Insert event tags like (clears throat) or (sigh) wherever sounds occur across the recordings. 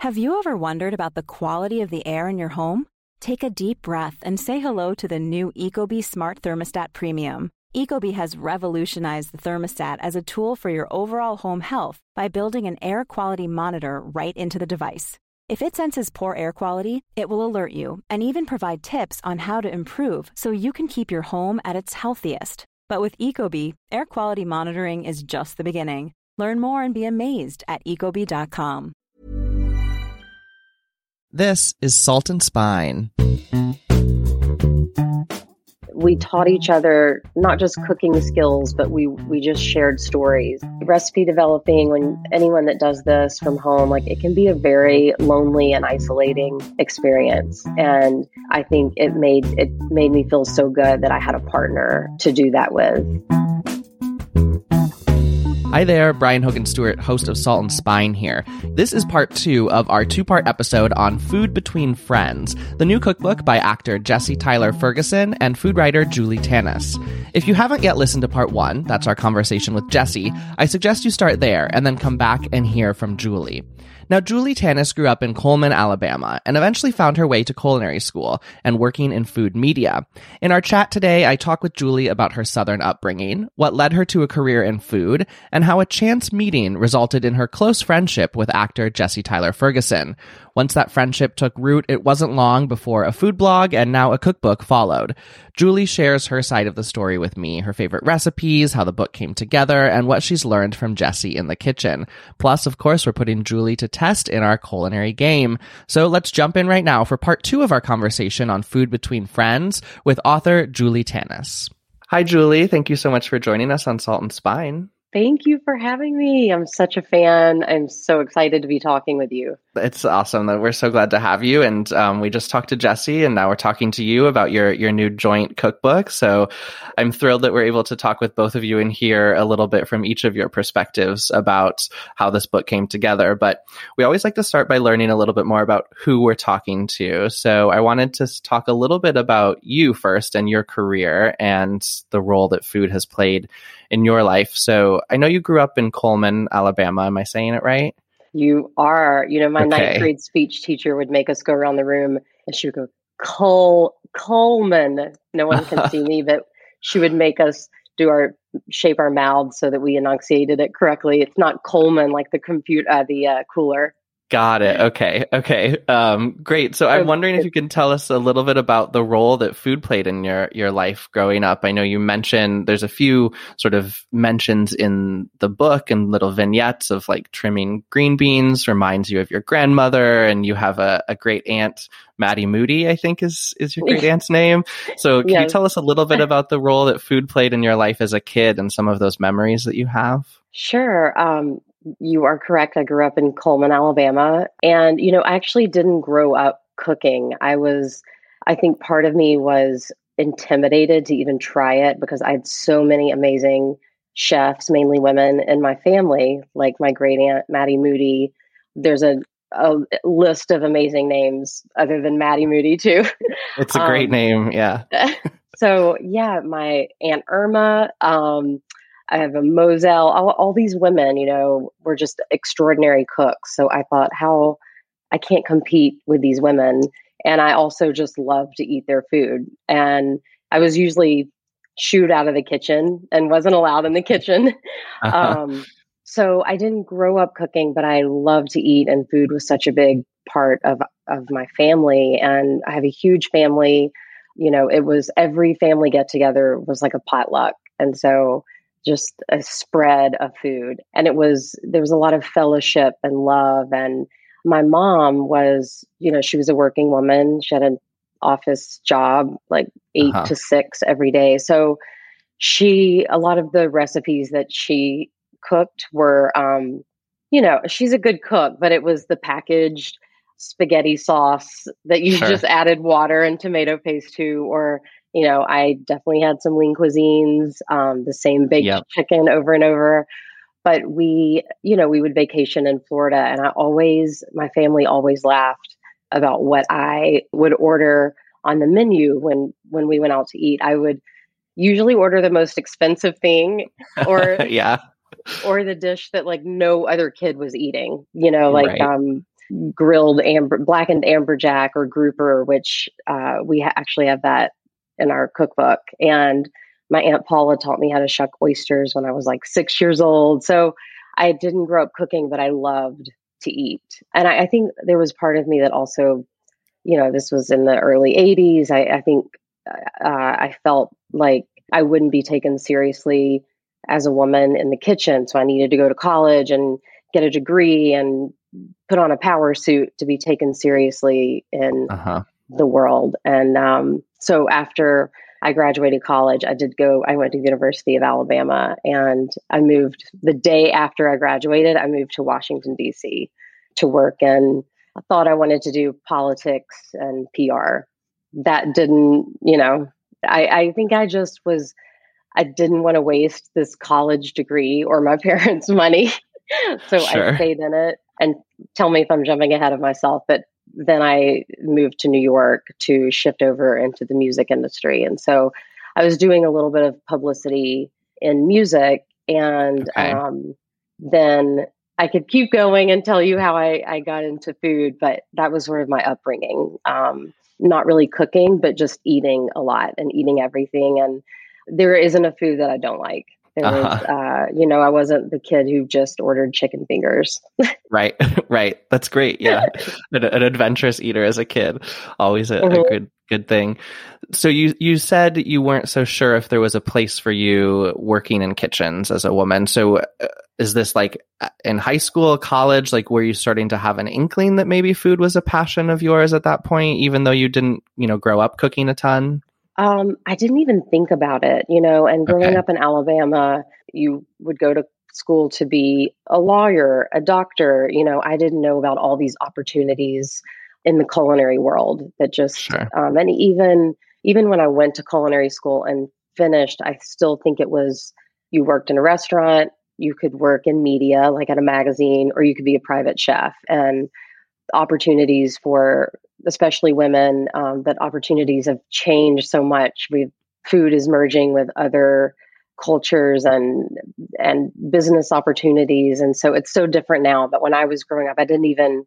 Have you ever wondered about the quality of the air in your home? Take a deep breath and say hello to the new Ecobee Smart Thermostat Premium. Ecobee has revolutionized the thermostat as a tool for your overall home health by building an air quality monitor right into the device. If it senses poor air quality, it will alert you and even provide tips on how to improve so you can keep your home at its healthiest. But with Ecobee, air quality monitoring is just the beginning. Learn more and be amazed at ecobee.com. This is Salt and Spine. We taught each other not just cooking skills, but we we just shared stories. Recipe developing when anyone that does this from home, like it can be a very lonely and isolating experience. And I think it made it made me feel so good that I had a partner to do that with. Hi there, Brian Hogan Stewart, host of Salt and Spine here. This is part two of our two part episode on Food Between Friends, the new cookbook by actor Jesse Tyler Ferguson and food writer Julie Tanous. If you haven't yet listened to part one, that's our conversation with Jesse, I suggest you start there and then come back and hear from Julie. Now, Julie Tanous grew up in Cullman, Alabama, and eventually found her way to culinary school and working in food media. In our chat today, I talk with Julie about her Southern upbringing, what led her to a career in food, and how a chance meeting resulted in her close friendship with actor Jesse Tyler Ferguson. Once that friendship took root, it wasn't long before a food blog and now a cookbook followed. Julie shares her side of the story with me, her favorite recipes, how the book came together, and what she's learned from Jesse in the kitchen. Plus, of course, we're putting Julie to test in our culinary game. So let's jump in right now for part two of our conversation on food between friends with author Julie Tanous. Hi, Julie. Thank you so much for joining us on Salt and Spine. Thank you for having me. I'm such a fan. I'm so excited to be talking with you. It's awesome that we're so glad to have you. And um, we just talked to Jesse, and now we're talking to you about your your new joint cookbook. So I'm thrilled that we're able to talk with both of you and hear a little bit from each of your perspectives about how this book came together. But we always like to start by learning a little bit more about who we're talking to. So I wanted to talk a little bit about you first and your career and the role that food has played in your life. So I know you grew up in Cullman, Alabama. Am I saying it right? You are. You know, my okay. ninth grade speech teacher would make us go around the room and she would go, Col Cullman. No one can see me, but she would make us do our shape our mouths so that we enunciated it correctly. It's not Coleman like the compute uh, the uh, cooler. Got it. Okay. Okay. Um, great. So I'm wondering if you can tell us a little bit about the role that food played in your, your life growing up. I know you mentioned there's a few sort of mentions in the book and little vignettes of like trimming green beans reminds you of your grandmother and you have a, a great aunt, Maddie Moody, I think is, is your great (laughs) aunt's name. So can yes. you tell us a little bit about the role that food played in your life as a kid and some of those memories that you have? Sure. Um, you are correct. I grew up in Cullman, Alabama. And, you know, I actually didn't grow up cooking. I was, I think part of me was intimidated to even try it because I had so many amazing chefs, mainly women, in my family, like my great aunt, Maddie Moody. There's a, a list of amazing names other than Maddie Moody, too. It's a (laughs) great um, name. Yeah. (laughs) so, yeah, my Aunt Irma. Um, I have a Moselle, all, all these women, you know, were just extraordinary cooks. So I thought, how I can't compete with these women. And I also just love to eat their food. And I was usually shooed out of the kitchen and wasn't allowed in the kitchen. Uh-huh. (laughs) Um, so I didn't grow up cooking, but I love to eat, and food was such a big part of of my family. And I have a huge family. You know, it was every family get together was like a potluck, and so just a spread of food. And it was, there was a lot of fellowship and love. And my mom was, you know, she was a working woman. She had an office job, like 8 uh-huh. to six every day. So she, a lot of the recipes that she cooked were, um, you know, she's a good cook, but it was the packaged spaghetti sauce that you sure. just added water and tomato paste to, or you know, I definitely had some lean cuisines, um, the same baked yep. chicken over and over. But we, you know, we would vacation in Florida, and I always, my family always laughed about what I would order on the menu when when we went out to eat. I would usually order the most expensive thing, (laughs) or yeah, or the dish that like no other kid was eating. You know, like right. um, grilled amber, blackened amberjack or grouper, which uh, we ha- actually have that in our cookbook. And my aunt Paula taught me how to shuck oysters when I was like six years old. So I didn't grow up cooking, but I loved to eat. And I, I think there was part of me that also, you know, this was in the early 80s. I, I think uh, I felt like I wouldn't be taken seriously as a woman in the kitchen. So I needed to go to college and get a degree and put on a power suit to be taken seriously in uh-huh. The world. And um, so after I graduated college, I did go, I went to the University of Alabama and I moved the day after I graduated, I moved to Washington, D.C. to work. And I thought I wanted to do politics and PR. That didn't, you know, I, I think I just was, I didn't want to waste this college degree or my (laughs) parents' money. so sure. I stayed in it and tell me if I'm jumping ahead of myself, but then I moved to New York to shift over into the music industry. And so I was doing a little bit of publicity in music. And okay. um, then I could keep going and tell you how I, I got into food, but that was sort of my upbringing. Um, not really cooking, but just eating a lot and eating everything. And there isn't a food that I don't like. Uh-huh. was, uh, you know, I wasn't the kid who just ordered chicken fingers. (laughs) right, (laughs) right. That's great. Yeah, (laughs) an, an, adventurous eater as a kid, always a, mm-hmm. a, good good thing. So you you said you weren't so sure if there was a place for you working in kitchens as a woman. So uh, is this like uh, in high school, college? Like, were you starting to have an inkling that maybe food was a passion of yours at that point, even though you didn't, you know, grow up cooking a ton? Um, I didn't even think about it, you know, and growing okay. up in Alabama, you would go to school to be a lawyer, a doctor. You know, I didn't know about all these opportunities in the culinary world that just, sure. um, and even, even when I went to culinary school and finished, I still think it was you worked in a restaurant, you could work in media, like at a magazine, or you could be a private chef. And opportunities for especially women, um, but opportunities have changed so much. We food is merging with other cultures and and business opportunities, and so it's so different now. But when I was growing up, I didn't even.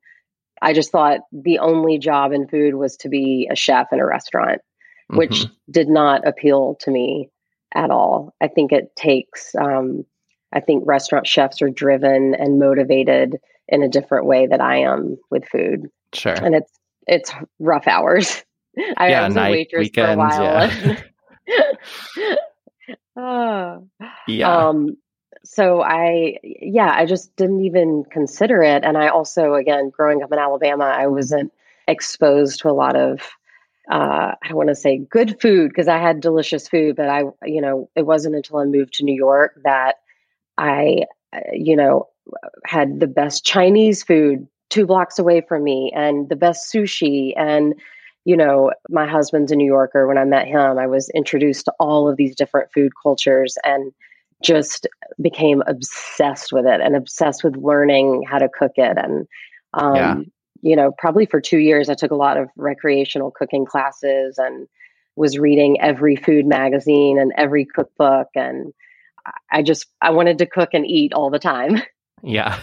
I just thought the only job in food was to be a chef in a restaurant, mm-hmm. which did not appeal to me at all. I think it takes. Um, I think restaurant chefs are driven and motivated in a different way that I am with food. Sure. And it's it's rough hours. (laughs) I yeah, was a waitress weekends, for a while. Yeah. oh. (laughs) yeah. Um, so I, yeah, I just didn't even consider it. And I also, again, growing up in Alabama, I wasn't exposed to a lot of, uh, I don't want to say good food because I had delicious food, but I, you know, it wasn't until I moved to New York that I, uh, you know, had the best Chinese food two blocks away from me and the best sushi and you know my husband's a new yorker. When i met him i was introduced to all of these different food cultures and just became obsessed with it and obsessed with learning how to cook it. And um, yeah. you know probably for two years i took a lot of recreational cooking classes and was reading every food magazine and every cookbook. And i just i wanted to cook and eat all the time. (laughs) Yeah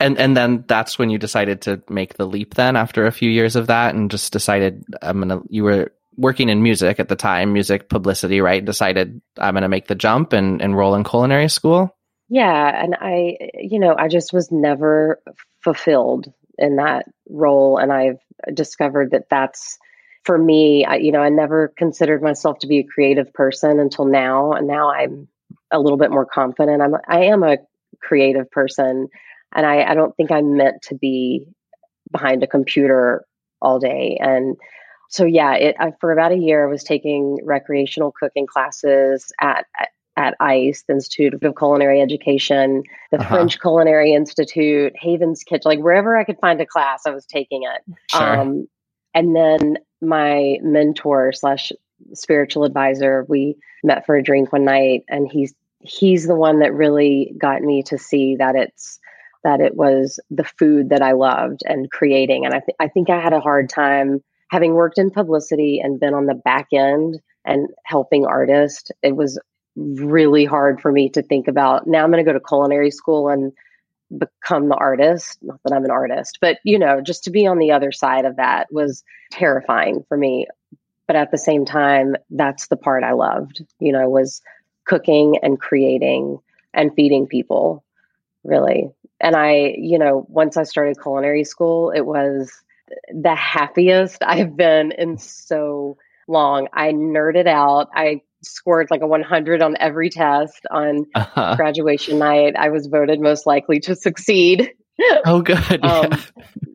and and then that's when you decided to make the leap then after a few years of that and just decided i'm gonna you were working in music at the time music publicity right? Decided i'm gonna make the jump and enroll in culinary school? Yeah and i you know i just was never fulfilled in that role and i've discovered that that's for me I, you know i never considered myself to be a creative person until now and now i'm a little bit more confident. I'm i am a creative person and I, I don't think I'm meant to be behind a computer all day. And so, yeah, it, I, for about a year, I was taking recreational cooking classes at, at at ICE, the Institute of Culinary Education, the uh-huh. French Culinary Institute, Haven's Kitchen, like wherever I could find a class, I was taking it. Sure. Um, and then my mentor slash spiritual advisor, we met for a drink one night, and he's he's the one that really got me to see that it's that it was the food that I loved and creating. And I, th- I think I had a hard time having worked in publicity and been on the back end and helping artists. It was really hard for me to think about now I'm going to go to culinary school and become the artist. Not that I'm an artist, but you know, just to be on the other side of that was terrifying for me. But at the same time, that's the part I loved, you know, was cooking and creating and feeding people, really. And I, you know, once I started culinary school, it was the happiest (laughs) I've been in so long. I nerded out. I scored like a 100 on every test on uh-huh. graduation night. I was voted most likely to succeed. (laughs) Oh, good. (laughs) um,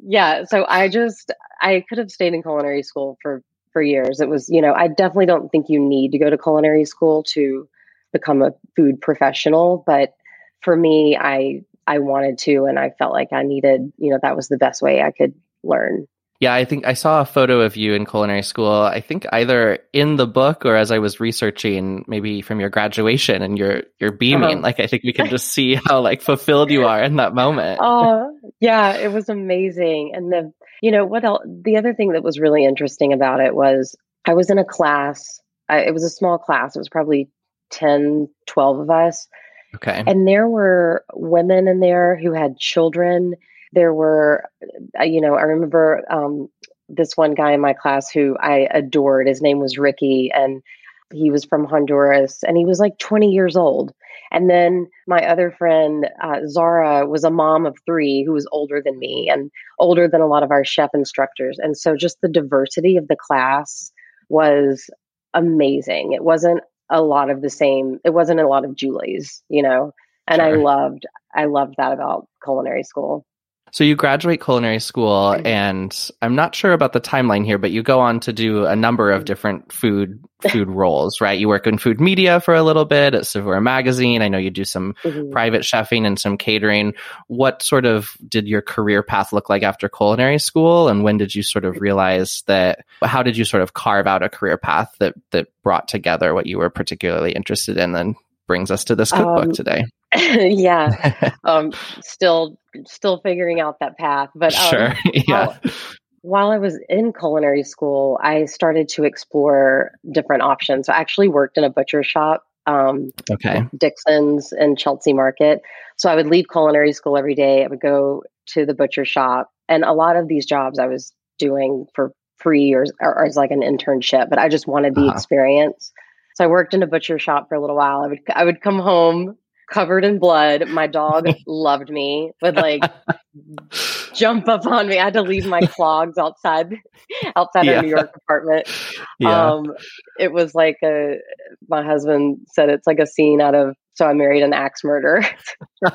yeah. So I just, I could have stayed in culinary school for, for years. It was, you know, I definitely don't think you need to go to culinary school to become a food professional. But for me, I, I wanted to, and I felt like I needed, you know, that was the best way I could learn. Yeah, I think I saw a photo of you in culinary school. I think either in the book or as I was researching, maybe from your graduation, and you're you're beaming. Uh-huh. Like I think we can (laughs) just see how like fulfilled you are in that moment. Oh, yeah, it was amazing. And the you know what else? The other thing that was really interesting about it was I was in a class. I, it was a small class. It was probably 10, 12 of us. Okay. And there were women in there who had children there were, uh, you know, I remember um, this one guy in my class who I adored. His name was Ricky, and he was from Honduras, and he was like 20 years old. And then my other friend, uh, Zara, was a mom of three who was older than me and older than a lot of our chef instructors. And so just the diversity of the class was amazing. It wasn't a lot of the same, it wasn't a lot of Julie's, you know, and sure. I loved, I loved that about culinary school. So you graduate culinary school, and I'm not sure about the timeline here, but you go on to do a number of different food (laughs) food roles, right? You work in food media for a little bit at Saveur Magazine. I know you do some mm-hmm. private chefing and some catering. What sort of did your career path look like after culinary school, and when did you sort of realize that? How did you sort of carve out a career path that that brought together what you were particularly interested in, and brings us to this cookbook um, today? (laughs) yeah, (laughs) um, still still figuring out that path. But um, sure, (laughs) yeah. While, while, I was in culinary school, I started to explore different options. So I actually worked in a butcher shop. Um, okay. Dickson's and Chelsea Market. So I would leave culinary school every day. I would go to the butcher shop, and a lot of these jobs I was doing for free or, or as like an internship, but I just wanted the uh-huh. experience. So I worked in a butcher shop for a little while. I would I would come home covered in blood. My dog (laughs) loved me, would like jump up on me. I had to leave my (laughs) clogs outside outside yeah. our New York apartment. Yeah. Um, it was like a my husband said it's like a scene out of so I married an axe murder.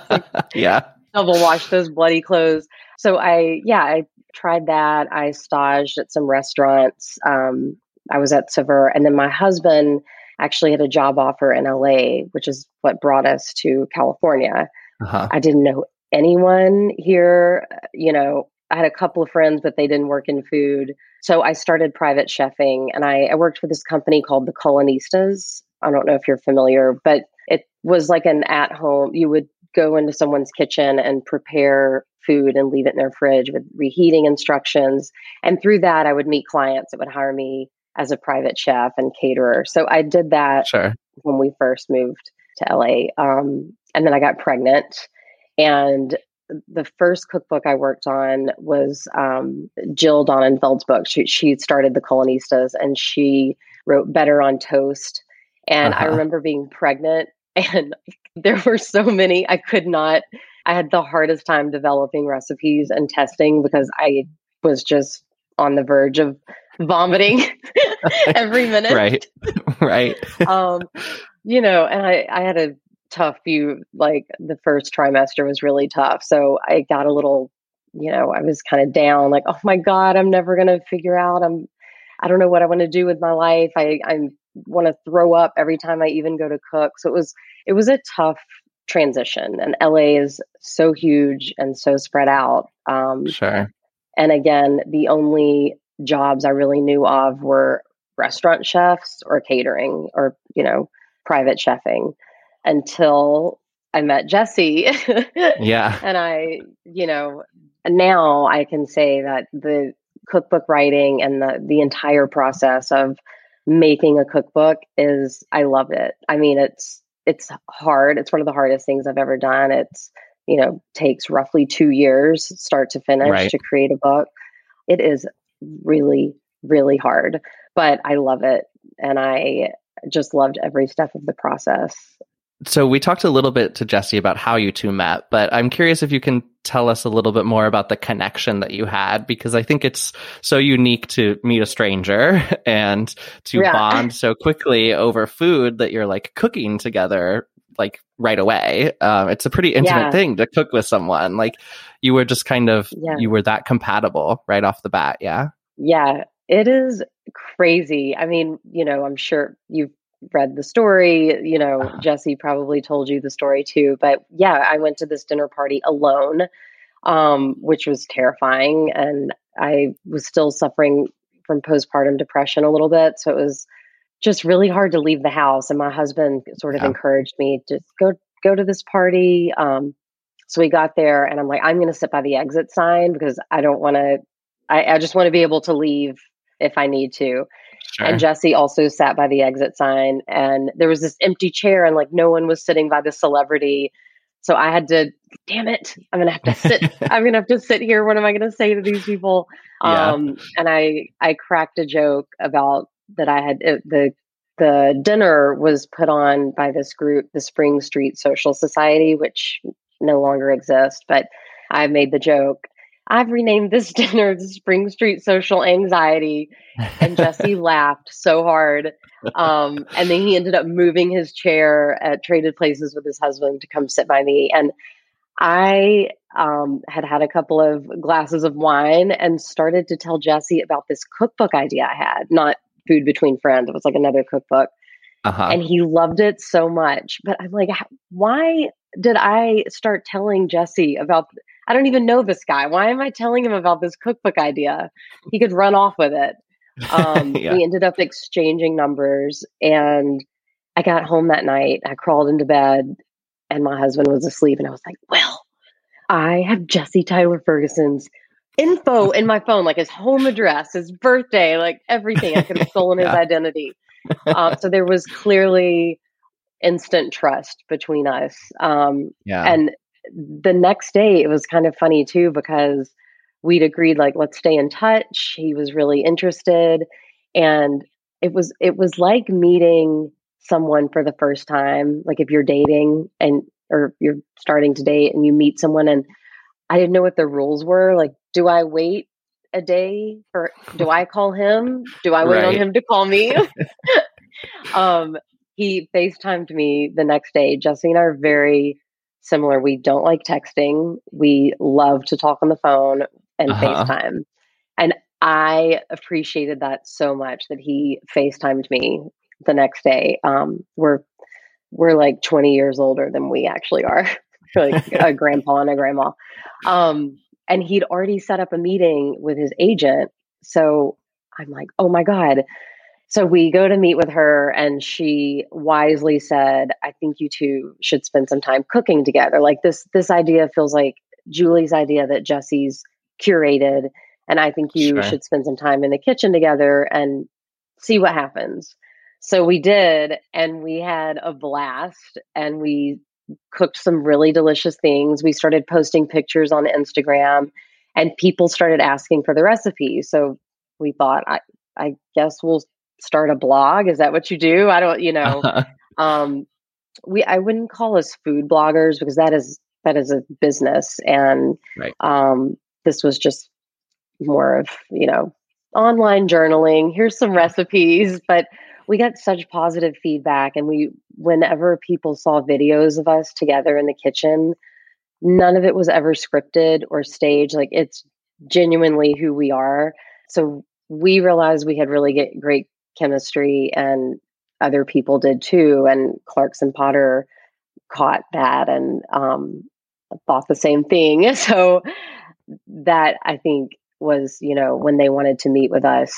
(laughs) yeah. Double wash those bloody clothes. So I yeah, I tried that. I staged at some restaurants. Um, I was at Saveur and then my husband actually had a job offer in LA, which is what brought us to California. Uh-huh. I didn't know anyone here. You know, I had a couple of friends, but they didn't work in food. So I started private chefing and I, I worked for this company called the Culinistas. I don't know if you're familiar, but it was like an at home, you would go into someone's kitchen and prepare food and leave it in their fridge with reheating instructions. And through that, I would meet clients that would hire me as a private chef and caterer. So I did that sure. when we first moved to LA. Um, and then I got pregnant. And the first cookbook I worked on was um, Jill Donenfeld's book. She, she started the Culinistas and she wrote Better on Toast. And uh-huh. I remember being pregnant (laughs) and there were so many I could not. I had the hardest time developing recipes and testing because I was just on the verge of vomiting (laughs) every minute. Right. (laughs) right. um, you know, and I, I had a tough few, like the first trimester was really tough. So I got a little, you know, I was kind of down, like, oh my God, I'm never going to figure out. I'm, I don't know what I want to do with my life. I, I want to throw up every time I even go to cook. So it was, it was a tough transition and LA is so huge and so spread out. Um, sure. And again, the only jobs I really knew of were restaurant chefs or catering or, you know, private chefing until I met Jesse. yeah. (laughs) And I, you know, now I can say that the cookbook writing and the the entire process of making a cookbook is I love it. I mean, it's it's hard. It's one of the hardest things I've ever done. It's you know, takes roughly two years, start to finish, right. to create a book. It is really, really hard, but I love it. And I just loved every step of the process. So we talked a little bit to Jesse about how you two met, but I'm curious if you can tell us a little bit more about the connection that you had because I think it's so unique to meet a stranger (laughs) and to yeah. bond so quickly over food that you're like cooking together like right away. Um, it's a pretty intimate yeah. thing to cook with someone. Like you were just kind of yeah. you were that compatible right off the bat. Yeah. Yeah, it is crazy. I mean, you know, I'm sure you've read the story. You know, uh-huh. Jesse probably told you the story too. But yeah, I went to this dinner party alone, um, which was terrifying. And I was still suffering from postpartum depression a little bit. So it was just really hard to leave the house. And my husband sort of yeah. encouraged me to go go to this party. Um, so we got there and I'm like, I'm gonna sit by the exit sign because I don't wanna I, I just want to be able to leave if I need to. Sure. And Jesse also sat by the exit sign, and there was this empty chair, and like no one was sitting by the celebrity. So I had to, damn it, I'm gonna have to sit. (laughs) I'm gonna have to sit here. What am I gonna say to these people? Yeah. Um, and I I cracked a joke about that. I had it, the the dinner was put on by this group, the Spring Street Social Society, which no longer exists. But I made the joke I've renamed this (laughs) dinner the Spring Street Social Anxiety. And Jesse (laughs) laughed so hard. Um, and then he ended up moving his chair at Traded Places with his husband to come sit by me. And I um, had had a couple of glasses of wine and started to tell Jesse about this cookbook idea I had, not Food Between Friends. It was like another cookbook. Uh-huh. And he loved it so much. But I'm like, why did I start telling Jesse about I don't even know this guy. Why am I telling him about this cookbook idea? He could run off with it. Um, (laughs) yeah. We ended up exchanging numbers, and I got home that night. I crawled into bed, and my husband was asleep. And I was like, "Well, I have Jesse Tyler Ferguson's info in my phone, like his home address, his birthday, like everything. I could have (laughs) stolen yeah. his identity. Um, so there was clearly instant trust between us. Um, yeah. And the next day it was kind of funny too because we'd agreed like let's stay in touch he was really interested and it was it was like meeting someone for the first time like if you're dating and or you're starting to date and you meet someone and i didn't know what the rules were like do i wait a day or do i call him do i wait right. on him to call me (laughs) um he facetimed me the next day jesse and i are very similar. We don't like texting. We love to talk on the phone and uh-huh. FaceTime. And I appreciated that so much that he FaceTimed me the next day. Um, we're we're like 20 years older than we actually are. (laughs) (laughs) like a grandpa and a grandma. Um, and he'd already set up a meeting with his agent. So I'm like, oh my God, so we go to meet with her, and she wisely said, "I think you two should spend some time cooking together. Like this, this idea feels like Julie's idea that Jesse's curated, and I think you sure. should spend some time in the kitchen together and see what happens." So we did, and we had a blast, and we cooked some really delicious things. We started posting pictures on Instagram, and people started asking for the recipes. So we thought, I, I guess we'll start a blog? Is that what you do? I don't, you know, (laughs) um, we, I wouldn't call us food bloggers because that is, that is a business. And, right. um, this was just more of, you know, online journaling. Here's some recipes, but we got such positive feedback. And we, whenever people saw videos of us together in the kitchen, none of it was ever scripted or staged. Like it's genuinely who we are. So we realized we had really get great chemistry and other people did too and clarkson potter caught that and um, thought the same thing (laughs) so that i think was you know when they wanted to meet with us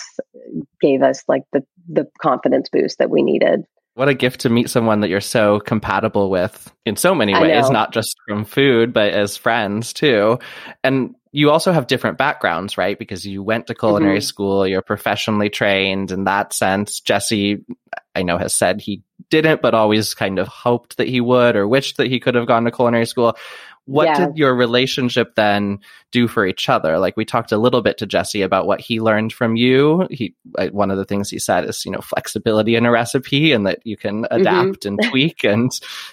gave us like the the confidence boost that we needed what a gift to meet someone that you're so compatible with in so many ways not just from food but as friends too and you also have different backgrounds, right? Because you went to culinary mm-hmm. school, you're professionally trained in that sense. jesse I know, has said he didn't, but always kind of hoped that he would or wished that he could have gone to culinary school. What Yeah. did your relationship then do for each other? Like we talked a little bit to Jesse about what he learned from you. He one of the things he said is you know flexibility in a recipe and that you can Mm-hmm. adapt and (laughs) tweak and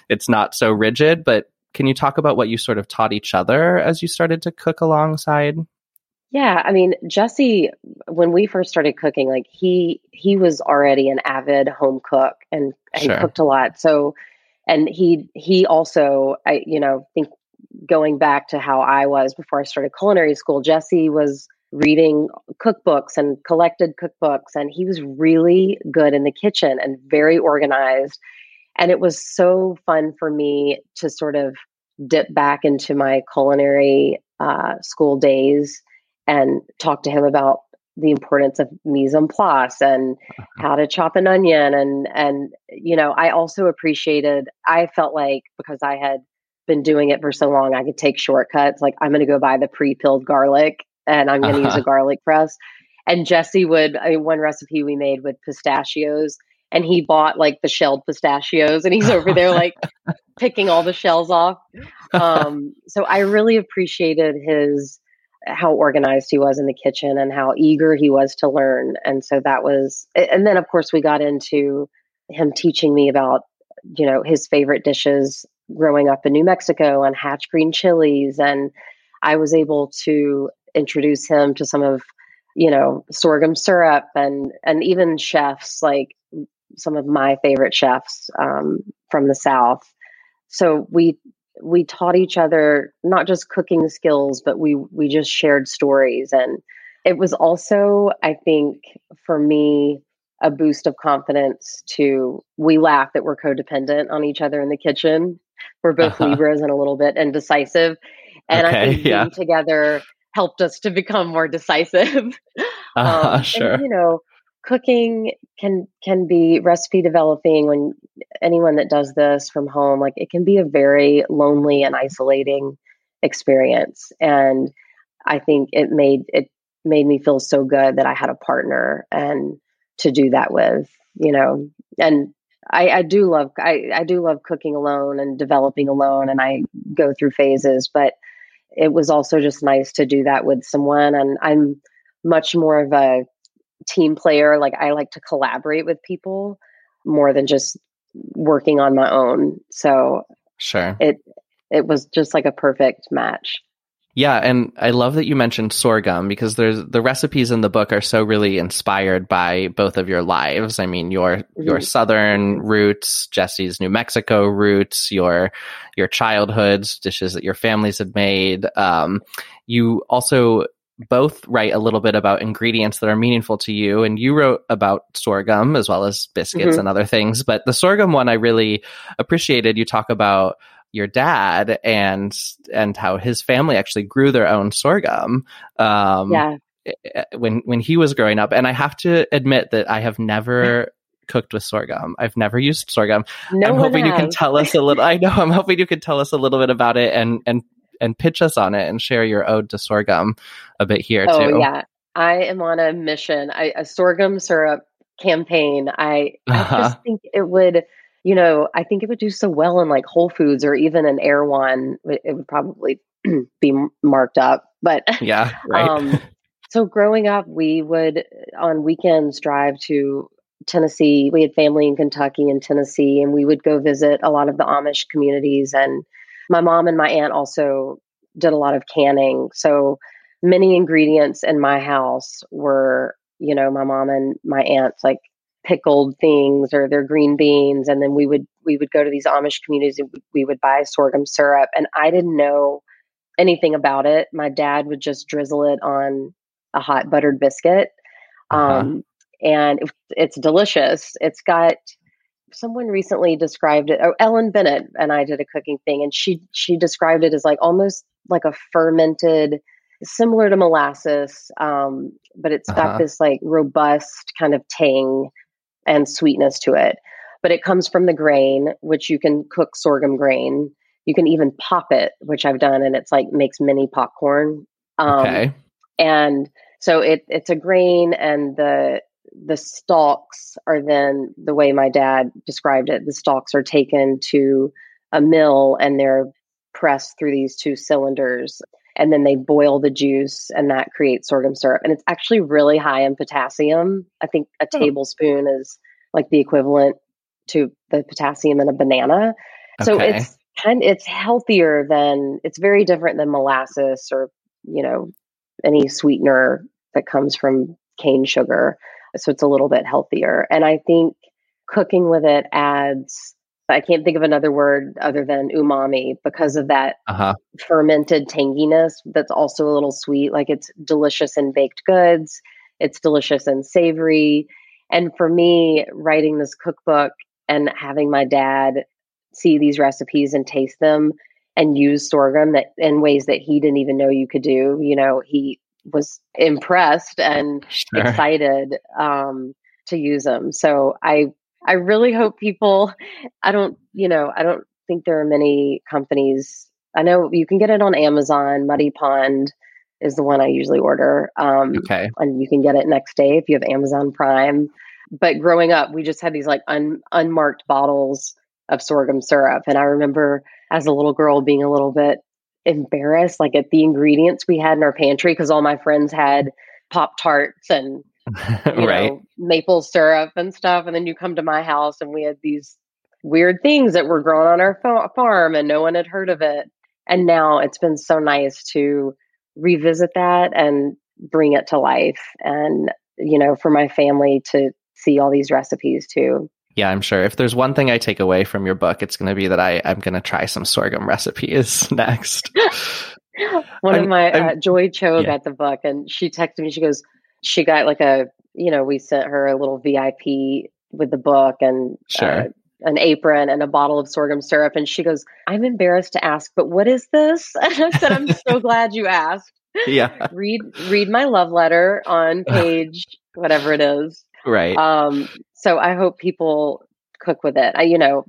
it's not so rigid. But can you talk about what you sort of taught each other as you started to cook alongside? Yeah, I mean, Jesse, when we first started cooking, like he he was already an avid home cook and, and Sure. cooked a lot. So, and he he also, I you know, think going back to how I was before I started culinary school, Jesse was reading cookbooks and collected cookbooks, and he was really good in the kitchen and very organized. And it was so fun for me to sort of dip back into my culinary uh, school days and talk to him about the importance of mise en place and how to chop an onion and and you know I also appreciated I felt like because I had been doing it for so long I could take shortcuts like I'm going to go buy the pre-pilled garlic and I'm going to use Uh-huh. a garlic press and Jesse would I mean, one recipe we made with pistachios and he bought like the shelled pistachios and he's over there (laughs) like picking all the shells off um, so I really appreciated his how organized he was in the kitchen and how eager he was to learn. And so that was, and then of course we got into him teaching me about, you know, his favorite dishes growing up in New Mexico and hatch green chilies. And I was able to introduce him to some of, you know, sorghum syrup and, and even chefs like some of my favorite chefs um, from the South. So we we taught each other not just cooking skills, but we we just shared stories, and it was also, I think, for me, a boost of confidence. To we laugh that we're codependent on each other in the kitchen. We're both Uh-huh. Libras and a little bit indecisive, and I think yeah. being together helped us to become more decisive. (laughs) Uh, Um, sure. And, you know, cooking can can be recipe developing when anyone that does this from home, like it can be a very lonely and isolating experience. And I think it made it made me feel so good that I had a partner and to do that with, you know, and I, I do love I, I do love cooking alone and developing alone and I go through phases, but it was also just nice to do that with someone and I'm much more of a team player. Like I like to collaborate with people more than just working on my own. So Sure. it it was just like a perfect match. Yeah, and I love that you mentioned sorghum because there's the recipes in the book are so really inspired by both of your lives. I mean, your your Mhm. southern roots, Jesse's New Mexico roots, your your childhoods, dishes that your families had made. Um, you also both write a little bit about ingredients that are meaningful to you, and you wrote about sorghum as well as biscuits Mhm. and other things. But the sorghum one I really appreciated. You talk about your dad and and how his family actually grew their own sorghum um yeah. when when he was growing up and i have to admit that i have never (laughs) cooked with sorghum i've never used sorghum No i'm hoping you can tell us a little i know i'm hoping you can tell us a little bit about it and and and pitch us on it and share your ode to sorghum a bit here too. Oh too yeah. I am on a mission. I, a sorghum syrup campaign. I I Uh-huh. just think it would, you know, I think it would do so well in like Whole Foods or even an Erewhon. It it would probably (clears throat) be marked up, but (laughs) yeah right Um, (laughs) so growing up, we would on weekends drive to Tennessee. We had family in Kentucky and Tennessee, and we would go visit a lot of the Amish communities. And my mom and my aunt also did a lot of canning. So many ingredients in my house were, you know, my mom and my aunt's like pickled things or their green beans and then we would we would go to these Amish communities and we would buy sorghum syrup and I didn't know anything about it. My dad would just drizzle it on a hot buttered biscuit. Uh-huh. Um, and it, it's delicious. It's got someone recently described it. Oh, Ellen Bennett and I did a cooking thing, and she she described it as like almost like a fermented, similar to molasses, um, but it's Uh-huh. got this like robust kind of tang and sweetness to it. But it comes from the grain, which you can cook sorghum grain. You can even pop it, which I've done, and it's like makes mini popcorn. Um, okay and so it it's a grain and the the stalks are then the way my dad described it the stalks are taken to a mill and they're pressed through these two cylinders and then they boil the juice and that creates sorghum syrup and it's actually really high in potassium i think a oh. tablespoon is like the equivalent to the potassium in a banana okay. so it's kind it's healthier than it's very different than molasses or you know any sweetener that comes from cane sugar so it's a little bit healthier and i think cooking with it adds I can't think of another word other than umami because of that uh-huh. fermented tanginess that's also a little sweet. Like it's delicious in baked goods, it's delicious and savory. And for me, writing this cookbook and having my dad see these recipes and taste them and use sorghum that in ways that he didn't even know you could do, you know, he was impressed and sure. excited um, to use them. So I I really hope people, I don't, you know, I don't think there are many companies. I know you can get it on Amazon. Muddy Pond is the one I usually order. Um, okay. And you can get it next day if you have Amazon Prime. But growing up, we just had these like un, unmarked bottles of sorghum syrup. And I remember as a little girl being a little bit embarrassed, like at the ingredients we had in our pantry, because all my friends had Pop Tarts and (laughs) right. Know, maple syrup and stuff. And then you come to my house and we had these weird things that were grown on our fa- farm and no one had heard of it. And now it's been so nice to revisit that and bring it to life. And, you know, for my family to see all these recipes too. Yeah, I'm sure. If there's one thing I take away from your book, it's going to be that I, I'm going to try some sorghum (laughs) recipes next. (laughs) one I'm, of my, uh, Joy Cho yeah. got the book and she texted me, she goes, she got like a you know we sent her a little vip with the book and sure. uh, an apron and a bottle of sorghum syrup and she goes i'm embarrassed to ask but what is this? (laughs) And i said i'm so (laughs) glad you asked. Yeah. Read read my love letter on (laughs) page whatever it is. Right. Um so i hope people cook with it. I you know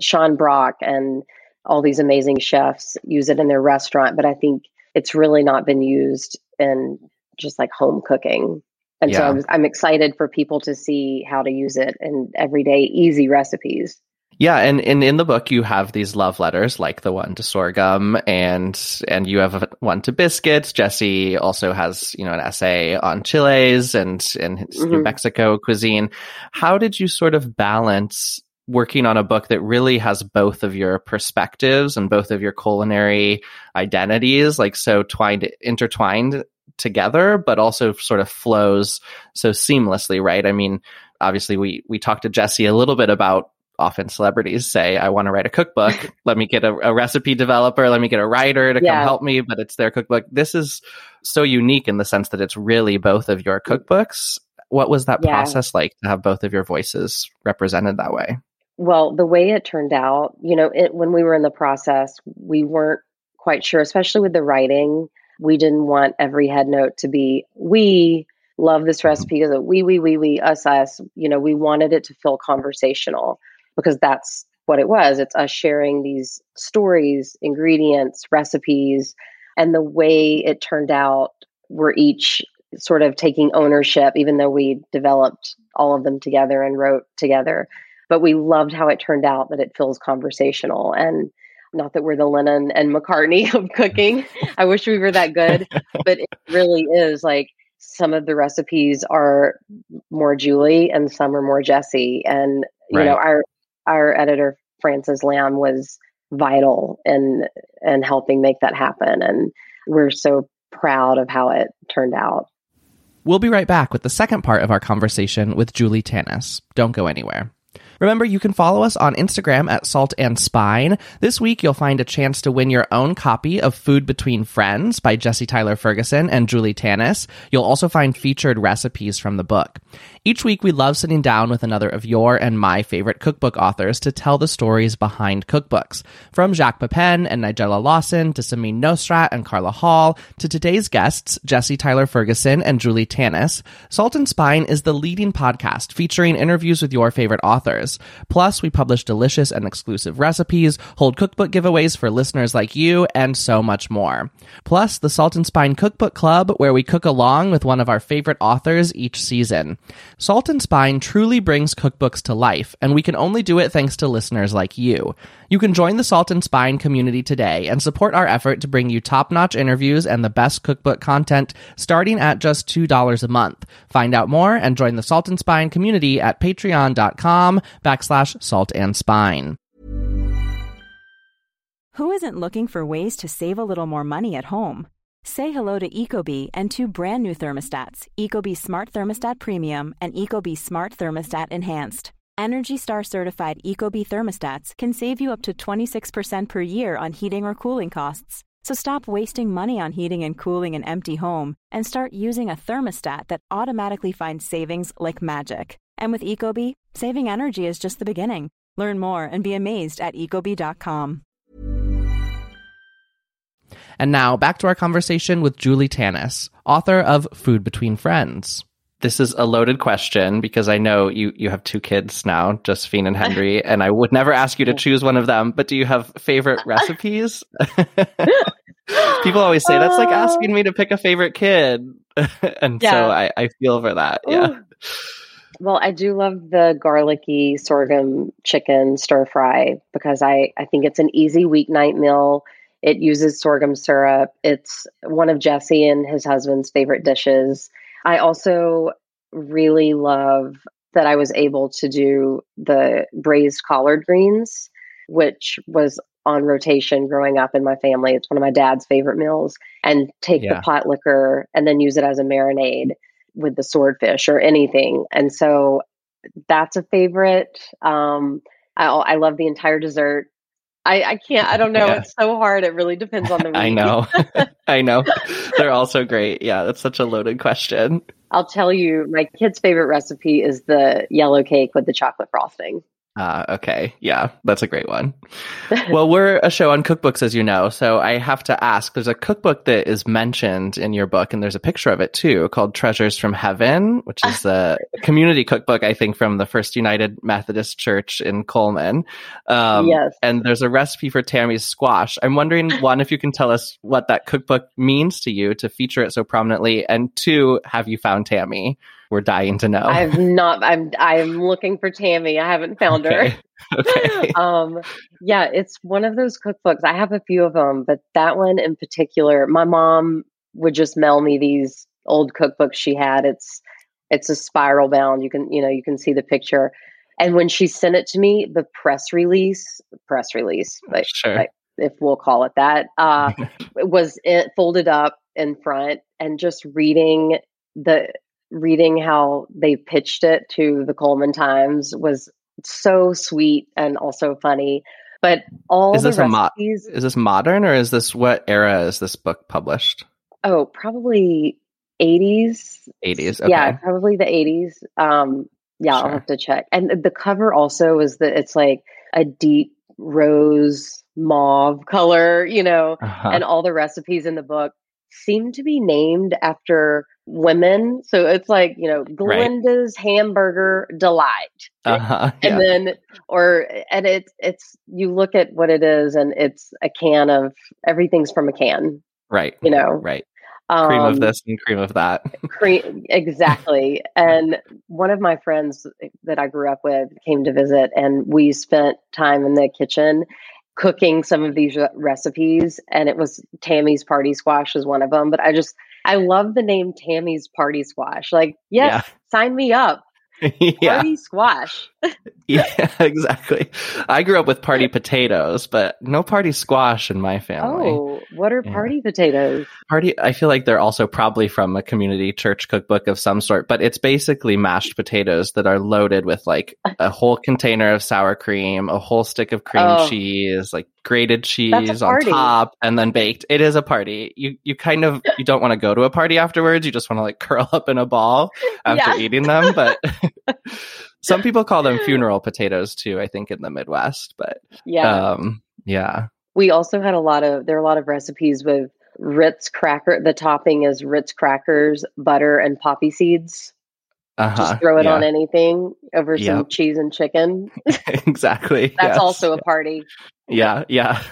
sean brock and all these amazing chefs use it in their restaurant but i think it's really not been used in just like home cooking. And yeah. so I was, I'm excited for people to see how to use it in everyday easy recipes. Yeah, and, and in the book you have these love letters like the one to sorghum and and you have one to biscuits. Jesse also has, you know, an essay on chiles and and mm-hmm. New Mexico cuisine. How did you sort of balance working on a book that really has both of your perspectives and both of your culinary identities like so twined intertwined together, but also sort of flows so seamlessly, right? I mean, obviously we we talked to jesse a little bit about often celebrities say, I want to write a cookbook. (laughs) let me get a, a, recipe developer. Let me get a writer to yeah. come help me, but it's their cookbook. This is so unique in the sense that it's really both of your cookbooks. What was that yeah. process like to have both of your voices represented that way? Well, the way it turned out, you know, it, when we were in the process, we weren't quite sure, especially with the writing we didn't want every head note to be we love this recipe because we we we we us us you know we wanted it to feel conversational because that's what it was. It's us sharing these stories ingredients recipes and the way it turned out we're each sort of taking ownership even though we developed all of them together and wrote together. But we loved how it turned out that it feels conversational. And not that we're the Lennon and McCartney (laughs) of cooking. I wish we were that good, (laughs) but it really is like some of the recipes are more Julie and some are more Jesse. And you right. know, our our editor Francis Lam was vital in in helping make that happen. And we're so proud of how it turned out. We'll be right back with the second part of our conversation with Julie Tanous. Don't go anywhere. Remember, you can follow us on Instagram at Salt and Spine. This week, you'll find a chance to win your own copy of Food Between Friends by Jesse Tyler Ferguson and Julie Tanous. You'll also find featured recipes from the book. Each week, we love sitting down with another of your and my favorite cookbook authors to tell the stories behind cookbooks. From Jacques Pepin and Nigella Lawson to Samin Nosrat and Carla Hall to today's guests, Jesse Tyler Ferguson and Julie Tanous, Salt and Spine is the leading podcast featuring interviews with your favorite authors. Plus, we publish delicious and exclusive recipes, hold cookbook giveaways for listeners like you, and so much more. Plus, the Salt and Spine Cookbook Club, where we cook along with one of our favorite authors each season. Salt and Spine truly brings cookbooks to life, and we can only do it thanks to listeners like you. You can join the Salt and Spine community today and support our effort to bring you top-notch interviews and the best cookbook content starting at just $2 a month. Find out more and join the Salt and Spine community at patreon.com backslash salt and spine. Who isn't looking for ways to save a little more money at home? Say hello to Ecobee and two brand new thermostats, Ecobee Smart Thermostat Premium and Ecobee Smart Thermostat Enhanced. Energy Star certified Ecobee thermostats can save you up to 26% per year on heating or cooling costs. So stop wasting money on heating and cooling an empty home and start using a thermostat that automatically finds savings like magic. And with Ecobee, saving energy is just the beginning. Learn more and be amazed at ecobee.com. And now back to our conversation with Julie Tanous, author of Food Between Friends. This is a loaded question because I know you, you have two kids now, Josephine and Henry, (laughs) and I would never ask you to choose one of them, but do you have favorite (laughs) recipes? (laughs) People always say that's like asking me to pick a favorite kid. and Yeah. so I, I feel for that. Yeah. Ooh. Well, I do love the garlicky sorghum chicken stir fry because I, I think it's an easy weeknight meal. It uses sorghum syrup. It's one of Jesse and his husband's favorite dishes. I also really love that I was able to do the braised collard greens, which was on rotation growing up in my family. It's one of my dad's favorite meals. And take Yeah. the pot liquor and then use it as a marinade with the swordfish or anything. And so that's a favorite. Um, I, I love the entire dessert. I, I can't, I don't know. Yeah. It's so hard. It really depends on the (laughs) week. I know. (laughs) (laughs) I know. They're all so great. Yeah, that's such a loaded question. I'll tell you, my kid's favorite recipe is the yellow cake with the chocolate frosting. Uh, okay. Yeah, that's a great one. (laughs) well, we're a show on cookbooks, as you know. So I have to ask there's a cookbook that is mentioned in your book, and there's a picture of it too, called Treasures from Heaven, which is a (laughs) community cookbook, I think, from the First United Methodist Church in Cullman. Um, Yes. And there's a recipe for Tammy's squash. I'm wondering, (laughs) one, if you can tell us what that cookbook means to you to feature it so prominently, and two, have you found Tammy? We're dying to know. I've not, I'm, I'm looking for Tammy. I haven't found her. okay. (laughs) okay. (laughs) um yeah it's one of those cookbooks i have a few of them but that one in particular my mom would just mail me these old cookbooks she had it's it's a spiral bound you can you know you can see the picture and when she sent it to me the press release press release like, sure. like if we'll call it that uh (laughs) was it folded up in front and just reading the reading how they pitched it to the Cullman Times was so sweet and also funny. But all Is the this a mo- recipes, Is this modern or is this what era is this book published? oh, probably 80s. 80s. Okay. Yeah, probably the 80s. Um, yeah, I'll have to check. And the cover also is that it's like a deep rose mauve color, you know, Uh-huh. and all the recipes in the book seem to be named after women. So it's like, you know, Glinda's hamburger delight. Uh-huh. (laughs) And Yeah. then or and it's it's you look at what it is and it's a can of everything's from a can, right. you know. Right. Cream Um, of this and cream of that. cream (laughs) exactly. and one of my friends that I grew up with came to visit, and we spent time in the kitchen cooking some of these re- recipes. And it was Tammy's party squash is one of them. But I just, I love the name Tammy's party squash. Like, yes, sign me up. (laughs) yeah. Party squash. (laughs) Yeah, exactly. I grew up with party potatoes, but no party squash in my family. Oh, what are Yeah. party potatoes? Party I feel like they're also probably from a community church cookbook of some sort, but it's basically mashed potatoes that are loaded with like (laughs) a whole container of sour cream, a whole stick of cream Oh. cheese, like grated cheese on top and then baked. It is a party. You you kind of you don't want to go to a party afterwards. You just want to like (laughs) curl up in a ball after Yeah. eating them, but (laughs) some people call them funeral potatoes too, I think in the Midwest, but Yeah. um yeah. we also had a lot of there are a lot of recipes with Ritz cracker. The topping is Ritz crackers, butter, and poppy seeds. Uh-huh. Just throw it yeah. on anything over some cheese and chicken. (laughs) exactly. (laughs) That's yes. also a party. yeah yeah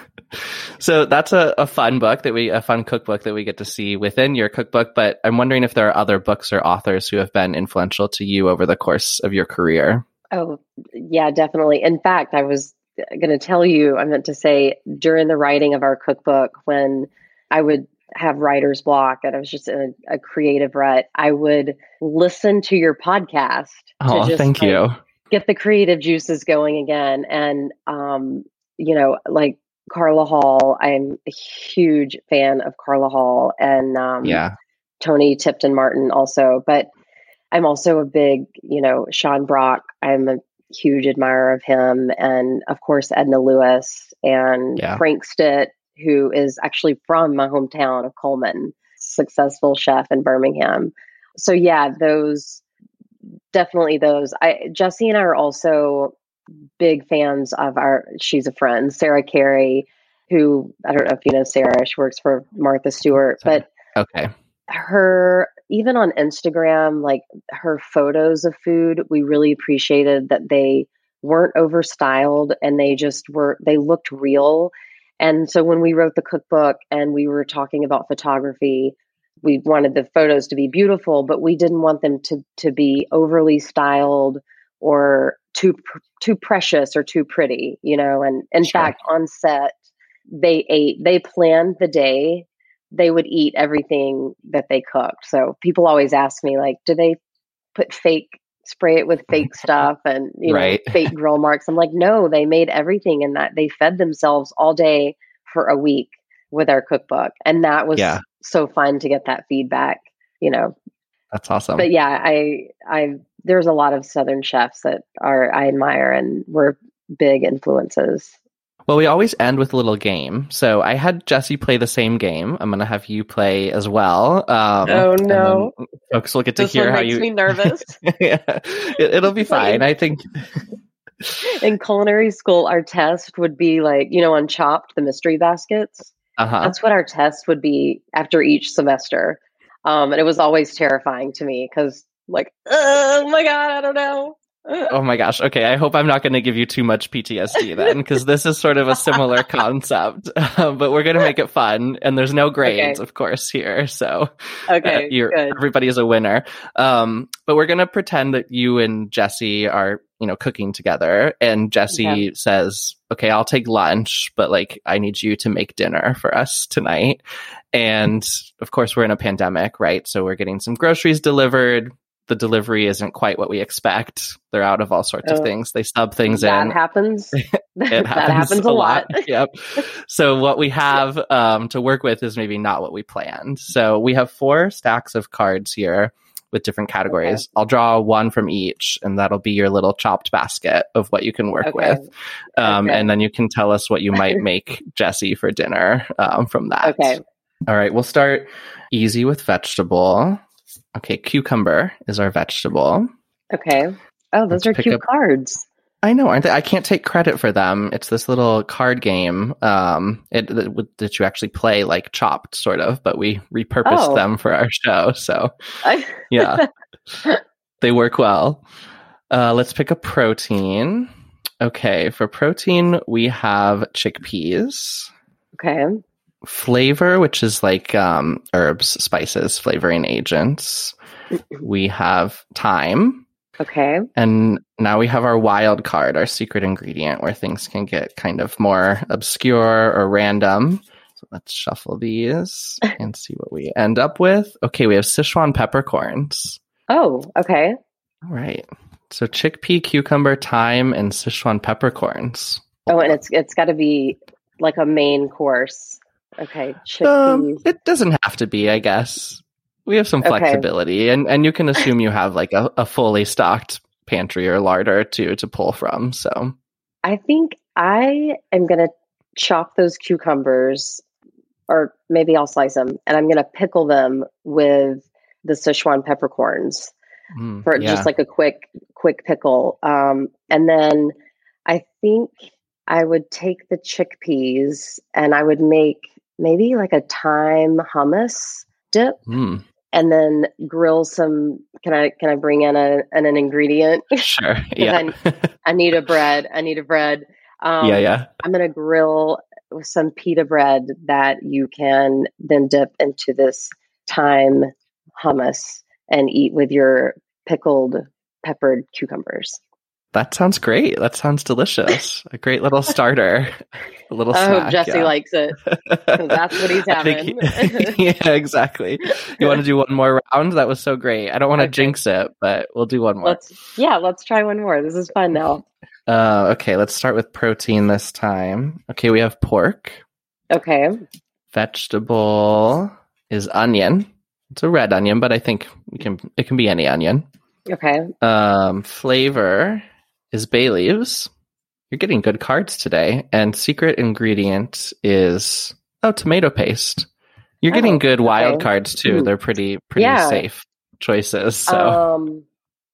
so that's a, a fun book that we a fun cookbook that we get to see within your cookbook but i'm wondering if there are other books or authors who have been influential to you over the course of your career Oh, yeah, definitely. In fact, I was going to tell you, I meant to say during the writing of our cookbook, when I would have writer's block and I was just in a, a creative rut, I would listen to your podcast oh to just thank like, you get the creative juices going again. And, um, you know, like Carla Hall, I'm a huge fan of Carla Hall and um, yeah Toni Tipton Martin also, but I'm also a big, you know, Sean Brock. I'm a huge admirer of him, and of course Edna Lewis and Yeah. Frank Stitt, who is actually from my hometown of Cullman, successful chef in Birmingham. So yeah, those definitely those. I Jesse and I are also big fans of our. She's a friend, Sarah Carey, who I don't know if you know Sarah. She works for Martha Stewart, Sorry. but okay her even on Instagram, like her photos of food, we really appreciated that they weren't overstyled and they just were they looked real. And so when we wrote the cookbook and we were talking about photography, we wanted the photos to be beautiful, but we didn't want them to to be overly styled or too too precious or too pretty, you know. And in Sure. fact, on set, they ate. They planned the day they would eat everything that they cooked. So people always ask me, like, do they put fake spray it with fake (laughs) stuff and you Right. know fake grill (laughs) marks? I'm like, no, they made everything in that they fed themselves all day for a week with our cookbook, and that was Yeah. so fun to get that feedback. You know, that's awesome but yeah, I I there's a lot of Southern chefs that are I admire and were big influences. Well we always end with a little game so i had jesse play the same game i'm gonna have you play as well um, Oh, no. folks will get to This hear how makes you me (laughs) nervous. yeah, it, it'll be fine i think (laughs) in culinary school, our test would be like, you know, on Chopped, the mystery baskets. uh-huh That's what our test would be after each semester. Um, and it was always terrifying to me because, like, oh my God, I don't know. Oh my gosh. Okay. I hope I'm not going to give you too much PTSD (laughs) then, because this is sort of a similar (laughs) concept, (laughs) but we're going to make it fun. And there's no grades, Okay. of course, here. So Okay, uh, everybody is a winner. Um, but we're going to pretend that you and Jesse are, you know, cooking together. And Jesse Okay. says, okay, I'll take lunch, but like, I need you to make dinner for us tonight. And of course, we're in a pandemic, right? So we're getting some groceries delivered. The delivery isn't quite what we expect. They're out of all sorts of Oh. things. They stub things in. that in. happens. (laughs) It that happens a lot. yep. So what we have um, to work with is maybe not what we planned. So we have four stacks of cards here with different categories. I'll draw one from each, and that'll be your little chopped basket of what you can work Okay. with. Um, Okay. And then you can tell us what you might (laughs) make Jesse for dinner um, from that. Okay. All right. We'll start easy with vegetable. Okay. Cucumber is our vegetable. Okay. Oh, those Let's are cute up- cards. I know, aren't they? I can't take credit for them. It's this little card game um, it, that, that you actually play like Chopped, sort of, but we repurposed Oh. them for our show. So I, yeah, (laughs) they work well. Uh, let's pick a protein. Okay, for protein, we have chickpeas. okay. Flavor, which is like um, herbs, spices, flavoring agents. We have thyme. Okay. And now we have our wild card, our secret ingredient, where things can get kind of more obscure or random. So let's shuffle these (laughs) and see what we end up with. Okay, we have Sichuan peppercorns. Oh, okay. All right. So chickpea, cucumber, thyme, and Sichuan peppercorns. Oh, and it's it's got to be like a main course. Okay. Um, it doesn't have to be, I guess. We have some Okay. flexibility, and, and you can assume you have like a, a fully stocked pantry or larder to to pull from. So I think I am going to chop those cucumbers, or maybe I'll slice them, and I'm going to pickle them with the Sichuan peppercorns mm, for yeah. just like a quick, quick pickle. Um, and then I think I would take the chickpeas and I would make maybe like a thyme hummus dip. Mm, and then grill some. Can I can I bring in a an, an ingredient? (laughs) Sure. (laughs) Yeah. I, (laughs) I, need a bread. I need a bread. Um, yeah, yeah. I'm gonna grill with some pita bread that you can then dip into this thyme hummus and eat with your pickled peppered cucumbers. That sounds great. That sounds delicious. A great little starter. A little I (laughs) snack, hope Jesse yeah. likes it. That's what he's (laughs) having. He, (laughs) yeah, exactly. You want to do one more round? That was so great. I don't want to okay. jinx it, but we'll do one more. Let's yeah, let's try one more. This is fun now. Uh, okay, let's start with protein this time. Okay, we have pork. Okay. Vegetable is onion. It's a red onion, but I think we can it can be any onion. Okay. Um, flavor is bay leaves. You're getting good cards today. And secret ingredient is oh tomato paste. You're getting oh, good okay. wild cards too. Mm. They're pretty pretty yeah. safe choices. So um,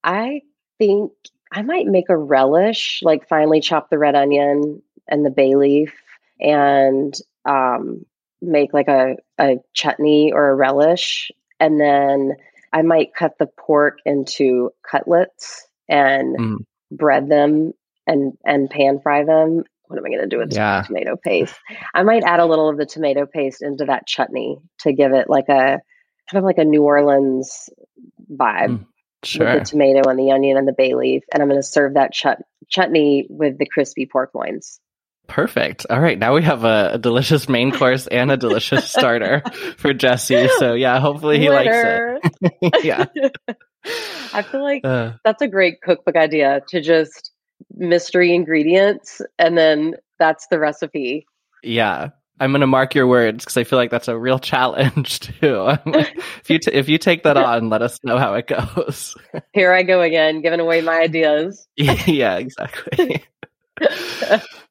I think I might make a relish, like finely chop the red onion and the bay leaf and um, make like a, a chutney or a relish. And then I might cut the pork into cutlets and mm bread them and and pan fry them what am i going to do with yeah. tomato paste i might add a little of the tomato paste into that chutney to give it like a kind of like a new orleans vibe mm, sure. with the tomato and the onion and the bay leaf and i'm going to serve that chut- chutney with the crispy pork loins Perfect. All right. Now we have a, a delicious main course and a delicious starter (laughs) for Jesse. So yeah, hopefully he Winner. likes it. (laughs) yeah. (laughs) I feel like uh, that's a great cookbook idea to just mystery ingredients and then that's the recipe. Yeah. I'm going to mark your words because I feel like that's a real challenge (laughs) too. if you t- if you take that (laughs) on, let us know how it goes. Here I go again, giving away my ideas. (laughs) yeah, exactly.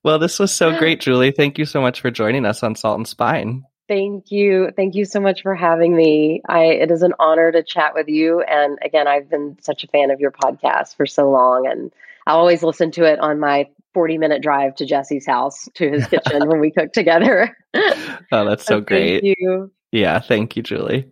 well, this was so great, Julie. Thank you so much for joining us on Salt and Spine. Thank you. Thank you so much for having me. I it is an honor to chat with you. And again, I've been such a fan of your podcast for so long and I always listen to it on my 40 minute drive to Jesse's house to his (laughs) kitchen when we cook together. (laughs) oh, that's so, so great. Thank you. Yeah, thank you, Julie.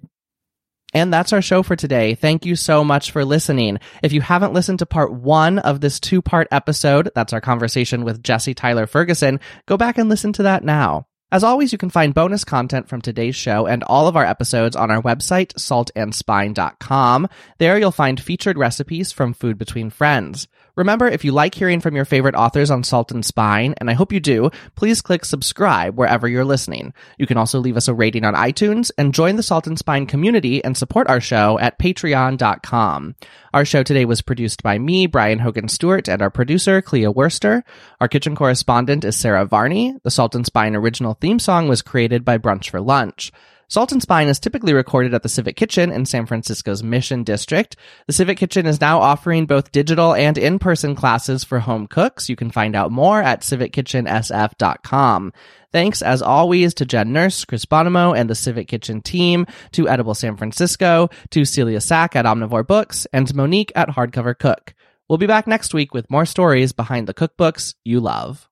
And that's our show for today. Thank you so much for listening. If you haven't listened to part one of this two part episode, that's our conversation with Jesse Tyler Ferguson, go back and listen to that now. As always, you can find bonus content from today's show and all of our episodes on our website, saltandspine.com. There you'll find featured recipes from Food Between Friends. Remember, if you like hearing from your favorite authors on Salt and Spine, and I hope you do, please click subscribe wherever you're listening. You can also leave us a rating on iTunes and join the Salt and Spine community and support our show at patreon.com. Our show today was produced by me, Brian Hogan Stewart, and our producer, Clea Worster. Our kitchen correspondent is Sarah Varney. The Salt and Spine original theme song was created by Brunch for Lunch. Salt and Spine is typically recorded at the Civic Kitchen in San Francisco's Mission District. The Civic Kitchen is now offering both digital and in-person classes for home cooks. You can find out more at civickitchensf.com. Thanks, as always, to Jen Nurse, Chris Bonomo, and the Civic Kitchen team, to Edible San Francisco, to Celia Sack at Omnivore Books, and Monique at Hardcover Cook. We'll be back next week with more stories behind the cookbooks you love.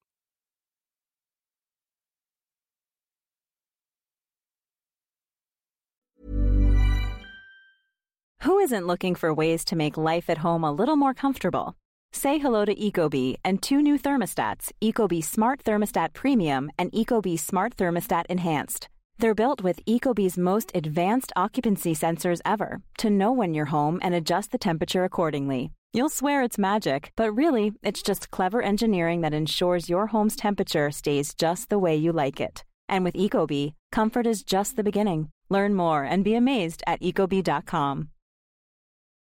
Who isn't looking for ways to make life at home a little more comfortable? Say hello to Ecobee and two new thermostats, Ecobee Smart Thermostat Premium and Ecobee Smart Thermostat Enhanced. They're built with Ecobee's most advanced occupancy sensors ever to know when you're home and adjust the temperature accordingly. You'll swear it's magic, but really, it's just clever engineering that ensures your home's temperature stays just the way you like it. And with Ecobee, comfort is just the beginning. Learn more and be amazed at ecobee.com.